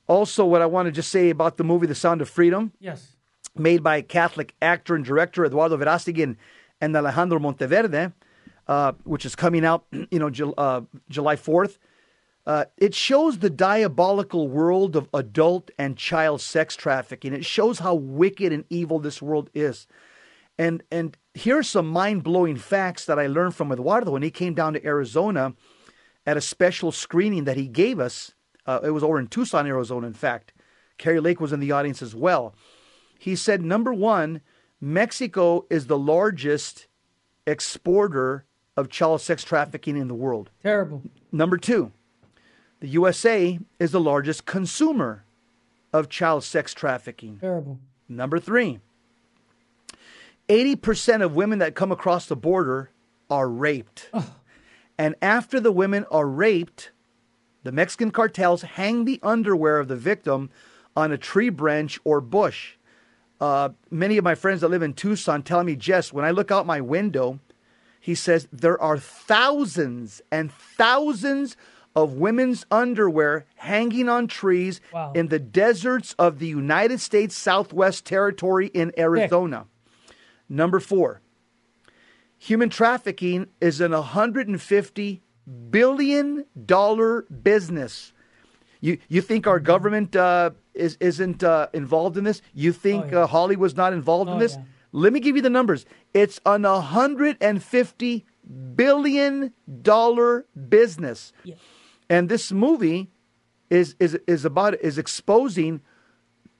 [SPEAKER 1] Also, what I want to just say about the movie The Sound of Freedom.
[SPEAKER 2] Yes.
[SPEAKER 1] Made by Catholic actor and director Eduardo Verástegui and Alejandro Monteverde, uh, which is coming out, (clears throat) you know, uh, July 4th. Uh, it shows the diabolical world of adult and child sex trafficking. It shows how wicked and evil this world is. And and here are some mind blowing facts that I learned from Eduardo when he came down to Arizona at a special screening that he gave us. Uh, it was over in Tucson, Arizona, in fact. Kari Lake was in the audience as well. He said, number one, Mexico is the largest exporter of child sex trafficking in the world.
[SPEAKER 2] Terrible.
[SPEAKER 1] Number two, the USA is the largest consumer of child sex trafficking.
[SPEAKER 2] Terrible.
[SPEAKER 1] Number three, 80% of women that come across the border are raped. Oh. And after the women are raped, the Mexican cartels hang the underwear of the victim on a tree branch or bush. Uh, many of my friends that live in Tucson tell me, Jess, when I look out my window, he says there are thousands and thousands of women's underwear hanging on trees wow. in the deserts of the United States Southwest Territory in Arizona. Number four, Human trafficking is an 150 billion dollar business. You you think our government uh, is isn't uh, involved in this? You think oh, yeah. uh, Hollywood's not involved oh, in this? Yeah. Let me give you the numbers. It's an 150 billion dollar business, yeah. and this movie is is is about is exposing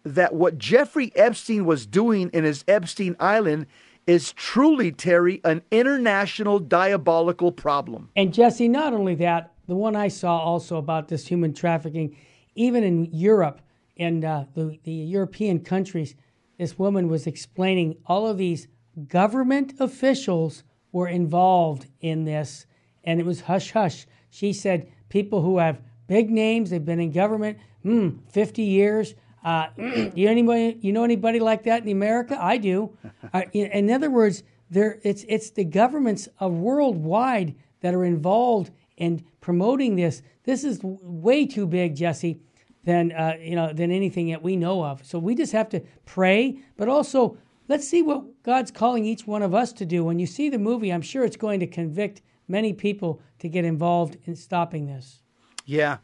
[SPEAKER 1] that what Jeffrey Epstein was doing in his Epstein Island is truly, Terry, an international diabolical problem.
[SPEAKER 2] And Jesse, not only that, the one I saw also about this human trafficking, even in Europe and uh, the, the European countries, this woman was explaining all of these government officials were involved in this, and it was hush hush. She said people who have big names, they've been in government, hmm, 50 years, uh, (clears throat) you anybody you know anybody like that in America? I do. (laughs) Uh, in, in, other words, there it's it's the governments of worldwide that are involved in promoting this. This is way too big, Jesse, than uh, you know than anything that we know of. So we just have to pray, but also let's see what God's calling each one of us to do. When you see the movie, I'm sure it's going to convict many people to get involved in stopping this.
[SPEAKER 1] Yeah.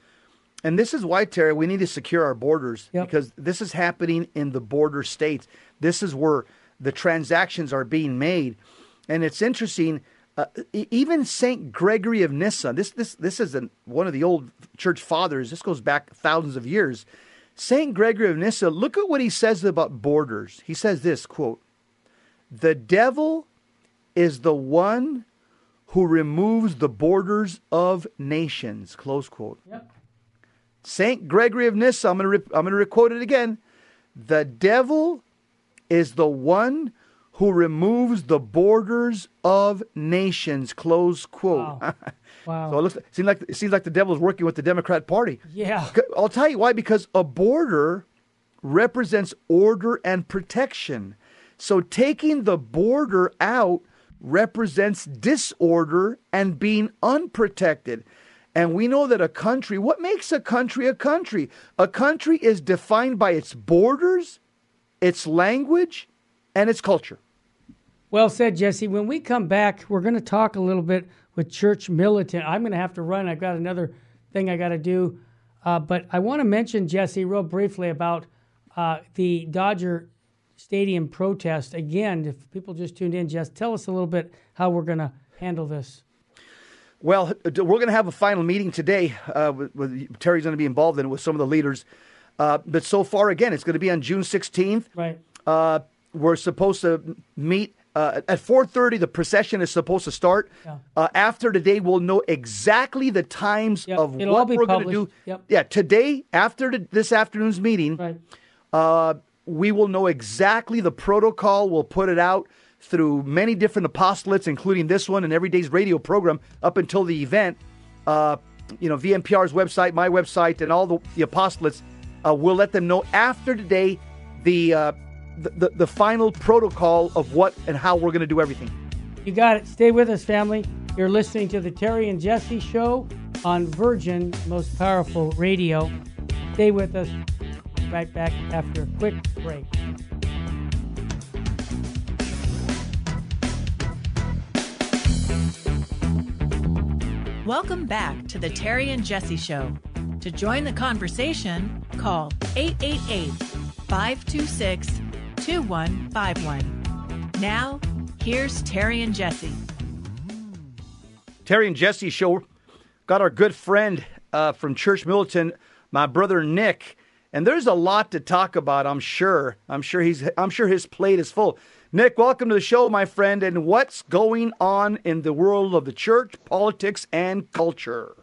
[SPEAKER 1] And this is why, Terry, we need to secure our borders
[SPEAKER 2] Yep.
[SPEAKER 1] because this is happening in the border states. This is where the transactions are being made. And it's interesting, uh, even St. Gregory of Nyssa, this, this, this is an, one of the old church fathers, this goes back thousands of years. St. Gregory of Nyssa, look at what he says about borders. He says this quote, The devil is the one who removes the borders of nations, close quote.
[SPEAKER 2] Yep.
[SPEAKER 1] Saint Gregory of Nyssa, I'm going to I'm going to quote it again. The devil is the one who removes the borders of nations. Close quote.
[SPEAKER 2] Wow. Wow. (laughs)
[SPEAKER 1] so it looks seems like it seems like the devil is working with the Democrat Party.
[SPEAKER 2] yeah.
[SPEAKER 1] I'll tell you why. Because a border represents order and protection. So taking the border out represents disorder and being unprotected. And we know that a country, what makes a country a country? A country is defined by its borders, its language, and its culture.
[SPEAKER 2] Well said, Jesse. When we come back, we're going to talk a little bit with Church Militant. I'm going to have to run. I've got another thing I got to do. Uh, but I want to mention, Jesse, real briefly about uh, the Dodger Stadium protest. Again, if people just tuned in, Jess, tell us a little bit how we're going to handle this.
[SPEAKER 1] Well, we're going to have a final meeting today. Uh, with, with Terry's going to be involved in it with some of the leaders. Uh, but so far, again, it's going to be on June 16th.
[SPEAKER 2] Right.
[SPEAKER 1] Uh, we're supposed to meet uh, at 4:30. The procession is supposed to start.
[SPEAKER 2] Yeah.
[SPEAKER 1] Uh, after today, we'll know exactly the times
[SPEAKER 2] Yep,
[SPEAKER 1] of
[SPEAKER 2] it'll
[SPEAKER 1] what we're going to do.
[SPEAKER 2] Yep.
[SPEAKER 1] Yeah, today after the, this afternoon's meeting,
[SPEAKER 2] Right.
[SPEAKER 1] uh, we will know exactly the protocol. We'll put it out through many different apostolates, including this one and every day's radio program up until the event. Uh, you know, VMPR's website, my website, and all the, the apostolates. Uh, we'll let them know after today the, uh, the, the the final protocol of what and how we're going to do everything.
[SPEAKER 2] You got it. Stay with us, family. You're listening to the Terry and Jesse Show on Virgin Most Powerful Radio. Stay with us. Right back after a quick break.
[SPEAKER 3] Welcome back to the Terry and Jesse Show. To join the conversation, call 888 526 2151. Now, here's Terry and Jesse.
[SPEAKER 1] Terry and Jesse show got our good friend uh, from Church Militant, my brother Nick, and there's a lot to talk about. I'm sure. I'm sure he's. I'm sure his plate is full. Nick, welcome to the show, my friend. And what's going on in the world of the church, politics, and culture?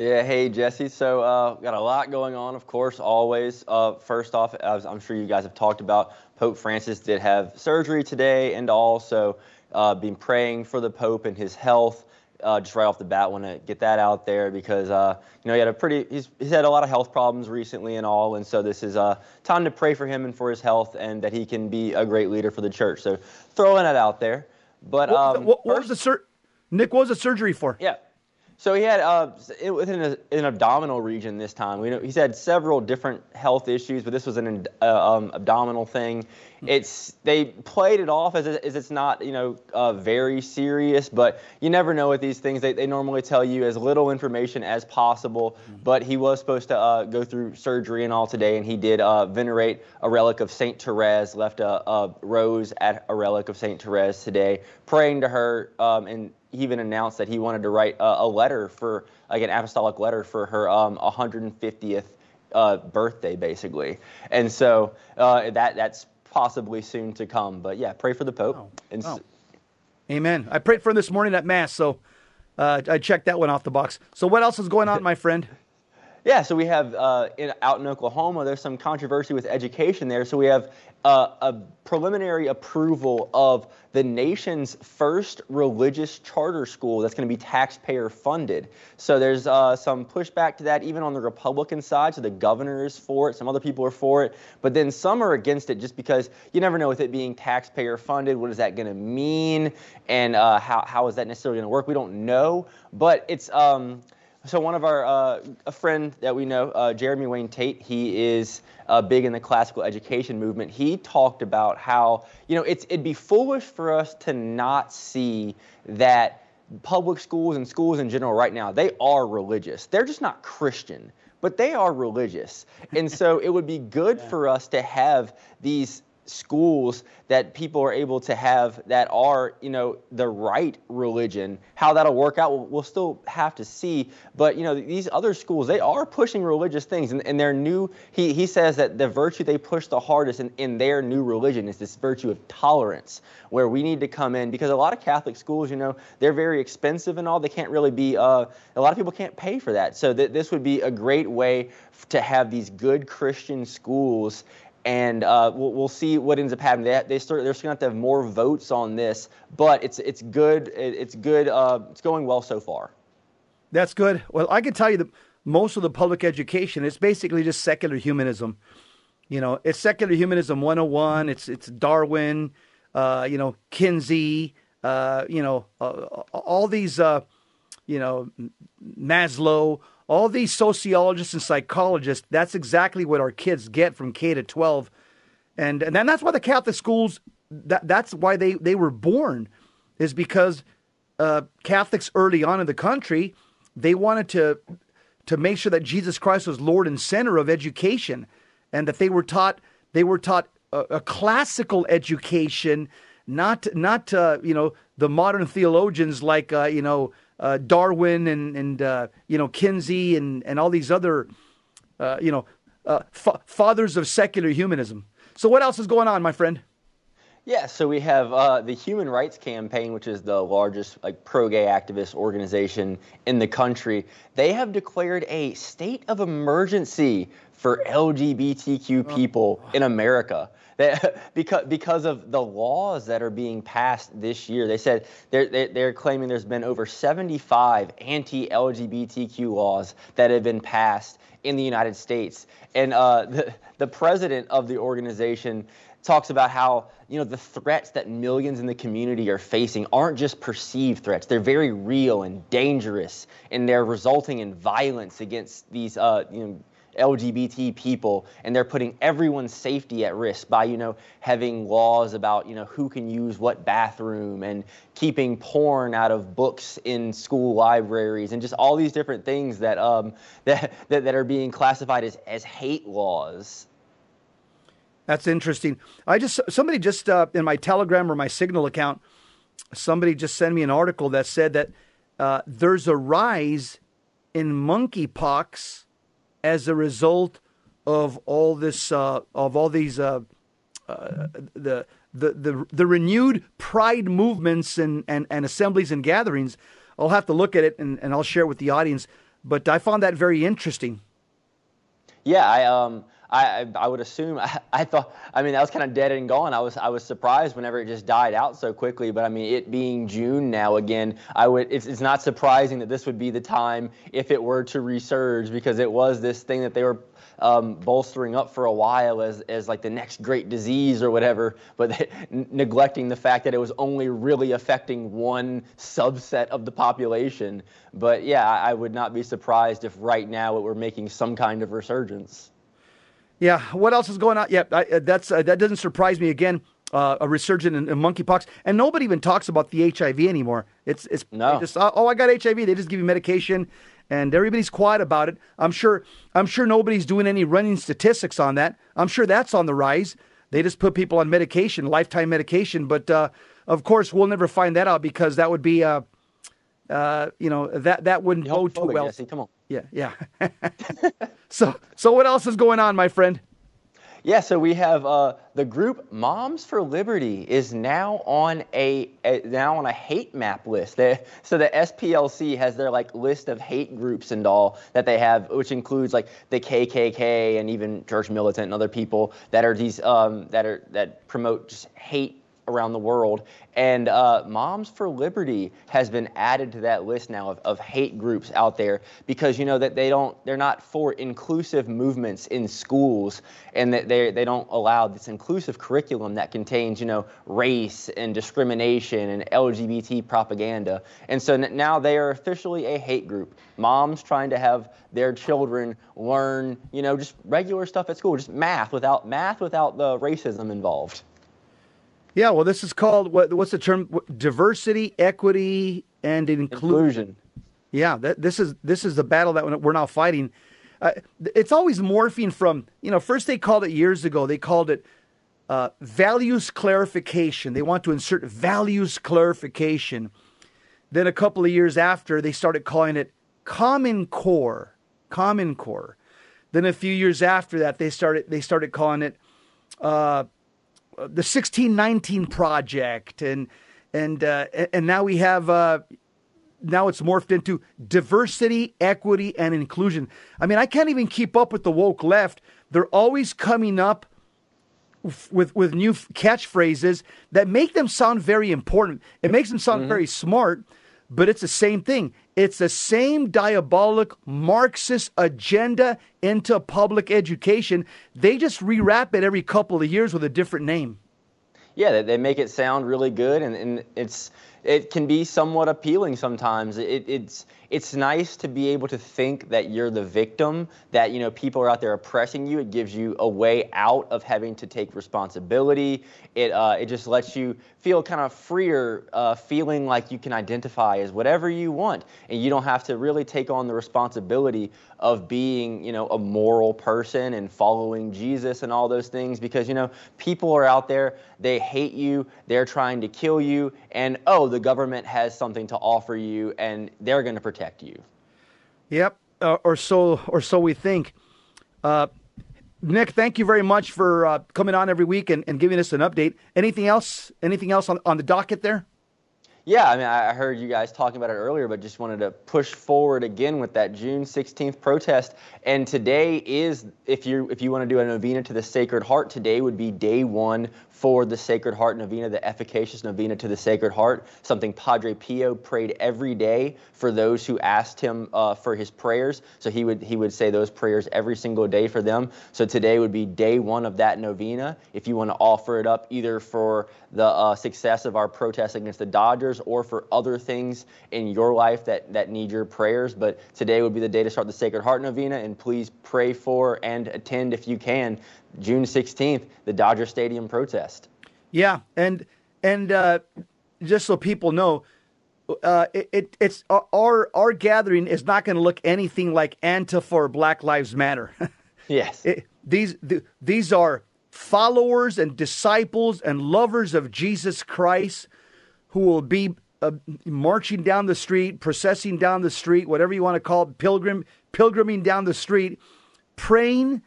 [SPEAKER 4] Yeah, hey Jesse. So uh, got a lot going on, of course, always. Uh, first off, as I'm sure you guys have talked about, Pope Francis did have surgery today, and also uh, been praying for the Pope and his health. Uh, just right off the bat, want to get that out there because uh, you know he had a pretty he's, he's had a lot of health problems recently and all, and so this is uh, time to pray for him and for his health and that he can be a great leader for the church. So throwing that out there. But
[SPEAKER 1] What, was
[SPEAKER 4] um,
[SPEAKER 1] the- what- what was the sur- Nick? What was the surgery for?
[SPEAKER 4] yeah. So he had uh, it- within a, an abdominal region this time. We know he's had several different health issues, but this was an uh, um, abdominal thing. It's they played it off as, as it's not you know uh, very serious, but you never know with these things. They, they normally tell you as little information as possible. But he was supposed to uh, go through surgery and all today, and he did uh, venerate a relic of Saint Therese, left a, a rose at a relic of Saint Therese today, praying to her um, and he even announced that he wanted to write a, a letter for like an apostolic letter for her um, 150th uh, birthday basically and so uh, that that's possibly soon to come but yeah pray for the pope and s-
[SPEAKER 1] Oh. Amen. I prayed for him this morning at mass, so uh, I checked that one off the box. So what else is going on, my friend?
[SPEAKER 4] Yeah, so we have uh, in, out in Oklahoma, there's some controversy with education there. So we have uh, a preliminary approval of the nation's first religious charter school that's going to be taxpayer funded. So there's uh, some pushback to that, even on the Republican side. So the governor is for it, some other people are for it, but then some are against it just because you never know with it being taxpayer funded, what is that going to mean, and uh, how how is that necessarily going to work? We don't know, but it's. Um, so one of our uh, a friend that we know, uh, Jeremy Wayne Tate, he is uh, big in the classical education movement. He talked about how you know it's it'd be foolish for us to not see that public schools and schools in general right now they are religious. They're just not Christian, but they are religious, and so it would be good yeah. for us to have these schools that people are able to have that are, you know, the right religion. How that'll work out, we'll, we'll still have to see. But, you know, these other schools, they are pushing religious things. And, and their new, he, he says that the virtue they push the hardest in, in their new religion is this virtue of tolerance, where we need to come in because a lot of Catholic schools, you know, they're very expensive and all. They can't really be, uh, a lot of people can't pay for that. So th- this would be a great way to have these good Christian schools and uh, we'll, we'll, see what ends up happening. They, they start, they're going to have to have more votes on this, but it's it's good. It's good. Uh, it's going well so far.
[SPEAKER 1] That's good. Well, I can tell you that most of the public education is basically just secular humanism. You know, it's secular humanism 101. It's it's Darwin. Uh, you know, Kinsey. Uh, you know, uh, all these. Uh, you know, Maslow all these sociologists and psychologists, that's exactly what our kids get from K to 12. And, and then that's why the Catholic schools, that, that's why they, they were born, is because uh, Catholics early on in the country, they wanted to, to make sure that Jesus Christ was Lord and center of education and that they were taught, they were taught a, a classical education, not, not uh, you know, the modern theologians like, uh, you know, uh, Darwin and and uh, you know Kinsey and and all these other uh, you know uh, fa- fathers of secular humanism. So what else is going on, my friend?
[SPEAKER 4] Yeah, so we have uh, the Human Rights Campaign, which is the largest like pro-gay activist organization in the country. They have declared a state of emergency for LGBTQ people in America. (laughs) because because of the laws that are being passed this year. They said they're they're claiming there's been over 75 anti-LGBTQ laws that have been passed in the United States, and uh, (laughs) the the president of the organization talks about how you know the threats that millions in the community are facing aren't just perceived threats they're very real and dangerous and they're resulting in violence against these uh, you know LGBT people, and they're putting everyone's safety at risk by, you know, having laws about, you know, who can use what bathroom and keeping porn out of books in school libraries and just all these different things that um, (laughs) that, that, that are being classified as, as hate laws.
[SPEAKER 1] That's interesting. I just somebody just uh, in my Telegram or my Signal account, somebody just sent me an article that said that uh, there's a rise in monkeypox as a result of all this, uh, of all these, uh, uh, the, the, the, the renewed pride movements and, and, and assemblies and gatherings. I'll have to look at it and, and I'll share it with the audience. But I found that very interesting.
[SPEAKER 4] Yeah, I um I I would assume (laughs) I, I thought I mean that was kind of dead and gone. I was I was surprised whenever it just died out so quickly. But I mean it being June now again, I would it's it's not surprising that this would be the time if it were to resurge because it was this thing that they were um, bolstering up for a while as, as like the next great disease or whatever, but (laughs) n- neglecting the fact that it was only really affecting one subset of the population. But yeah, I, I would not be surprised if right now it were making some kind of resurgence.
[SPEAKER 1] Yeah. What else is going on? Yeah, I, uh, that's uh, that doesn't surprise me again. Uh, a resurgence in, in, monkeypox, and nobody even talks about the HIV anymore. It's it's
[SPEAKER 4] no.
[SPEAKER 1] Just, oh, I got HIV. They just give you medication, and everybody's quiet about it. I'm sure. I'm sure nobody's doing any running statistics on that. I'm sure that's on the rise. They just put people on medication, lifetime medication. But uh, of course, we'll never find that out because that would be, uh, uh, you know, that that wouldn't go too well.
[SPEAKER 4] Jesse, come on.
[SPEAKER 1] Yeah, yeah. (laughs) so, so what else is going on, my friend?
[SPEAKER 4] Yeah, so we have uh, the group Moms for Liberty is now on a, a now on a hate map list. They, so the SPLC has their like list of hate groups and all that they have, which includes like the KKK and even Church Militant and other people that are these um, that are that promote just hate around the world. And uh, Moms for Liberty has been added to that list now of, of hate groups out there because you know that they don't they're not for inclusive movements in schools and that they they don't allow this inclusive curriculum that contains you know race and discrimination and LGBT propaganda. And so now they are officially a hate group. Moms trying to have their children learn you know just regular stuff at school, just math without math without the racism involved.
[SPEAKER 1] Yeah, well, this is called what? What's the term? Diversity, equity, and inclusion. Yeah, that, this is this is the battle that we're now fighting. Uh, it's always morphing from you know. First, they called it years ago. They called it uh, values clarification. They want to insert values clarification. Then a couple of years after, they started calling it Common Core. Common Core. Then a few years after that, they started they started calling it. Uh, the 1619 project and and uh, and now we have uh, now it's morphed into diversity, equity, and inclusion. I mean, I can't even keep up with the woke left. They're always coming up with with new catchphrases that make them sound very important. It makes them sound mm-hmm. very smart, but it's the same thing. It's the same diabolic Marxist agenda into public education. They just rewrap it every couple of years with a different name.
[SPEAKER 4] Yeah, they they make it sound really good, and, and it's it can be somewhat appealing sometimes. It, it's it's nice to be able to think that you're the victim, that you know people are out there oppressing you. It gives you a way out of having to take responsibility. It uh, it just lets you feel kind of freer, uh, feeling like you can identify as whatever you want, and you don't have to really take on the responsibility of being you know a moral person and following Jesus and all those things because you know people are out there. They hate you. They're trying to kill you, and oh, the government has something to offer you, and they're going to protect you.
[SPEAKER 1] Yep, uh, or so or so we think. Uh, Nick, thank you very much for uh, coming on every week and, and, giving us an update. Anything else? Anything else on, on the docket there?
[SPEAKER 4] Yeah, I mean, I heard you guys talking about it earlier, but just wanted to push forward again with that June 16th protest. And today is, if you if you want to do a novena to the Sacred Heart, today would be day one for the Sacred Heart Novena, the efficacious novena to the Sacred Heart, something Padre Pio prayed every day for those who asked him uh, for his prayers. So he would he would say those prayers every single day for them. So today would be day one of that novena. If you want to offer it up either for the uh, success of our protest against the Dodgers or for other things in your life that, that need your prayers. But today would be the day to start the Sacred Heart Novena, and please pray for and attend if you can June 16th, the Dodger Stadium protest.
[SPEAKER 1] Yeah, and and uh, just so people know, uh, it, it, it's our our gathering is not going to look anything like Antifa or Black Lives Matter. (laughs)
[SPEAKER 4] yes,
[SPEAKER 1] it, these the, these are followers and disciples and lovers of Jesus Christ who will be uh, marching down the street, processing down the street, whatever you want to call it, pilgrim pilgriming down the street, praying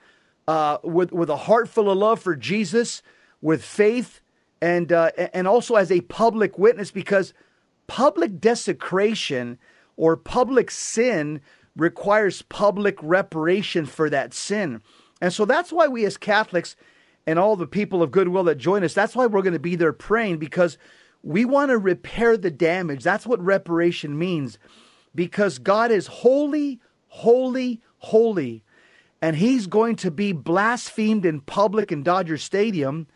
[SPEAKER 1] uh, with with a heart full of love for Jesus, with faith, and uh, and also as a public witness, because public desecration or public sin requires public reparation for that sin, and so that's why we as Catholics and all the people of goodwill that join us, that's why we're going to be there praying because we want to repair the damage. That's what reparation means, because God is holy, holy, holy and he's going to be blasphemed in public in Dodger Stadium.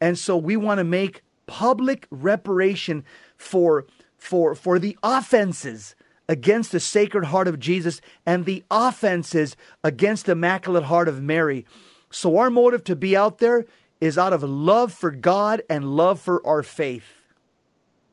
[SPEAKER 1] And so we want to make public reparation for for for the offenses against the Sacred Heart of Jesus and the offenses against the Immaculate Heart of Mary. So our motive to be out there is out of love for God and love for our faith.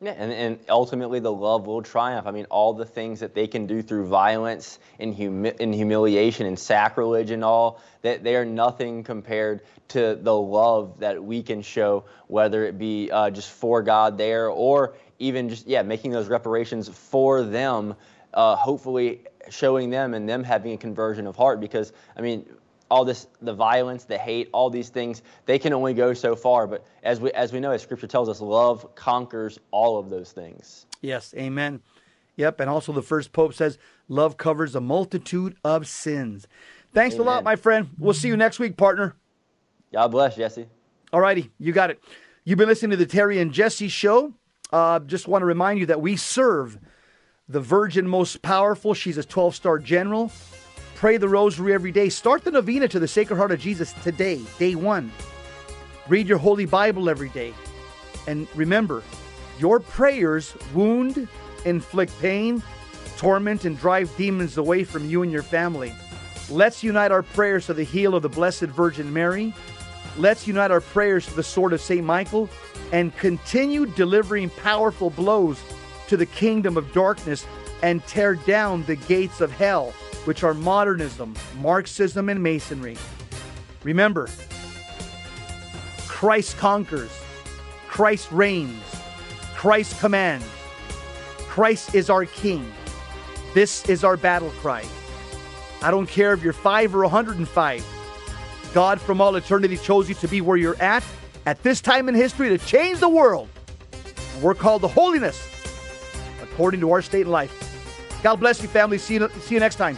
[SPEAKER 4] Yeah, and, and ultimately the love will triumph. I mean, all the things that they can do through violence and, humi- and humiliation and sacrilege and all, that they are nothing compared to the love that we can show, whether it be uh, just for God there or even just, yeah, making those reparations for them, uh, hopefully showing them and them having a conversion of heart. Because, I mean, all this the violence the hate all these things they can only go so far but as we as we know as scripture tells us love conquers all of those things
[SPEAKER 1] Yes, amen. Yep, and also the first pope says, love covers a multitude of sins. Thanks a lot, my friend. We'll see you next week, partner.
[SPEAKER 4] god bless jesse
[SPEAKER 1] All righty, you got it. You've been listening to the Terry and Jesse show. Uh, just want to remind you that we serve the Virgin Most Powerful. She's a 12 star general. Pray the rosary every day. Start the novena to the Sacred Heart of Jesus today, day one. Read your Holy Bible every day. And remember, your prayers wound, inflict pain, torment, and drive demons away from you and your family. Let's unite our prayers to the heel of the Blessed Virgin Mary. Let's unite our prayers to the sword of St. Michael and continue delivering powerful blows to the kingdom of darkness and tear down the gates of hell, which are modernism, Marxism, and Masonry. Remember, Christ conquers, Christ reigns, Christ commands, Christ is our King. This is our battle cry. I don't care if you're five or 105. God from all eternity chose you to be where you're at at this time in history to change the world. And we're called to holiness according to our state of life. God bless you, family. See you, see you next time.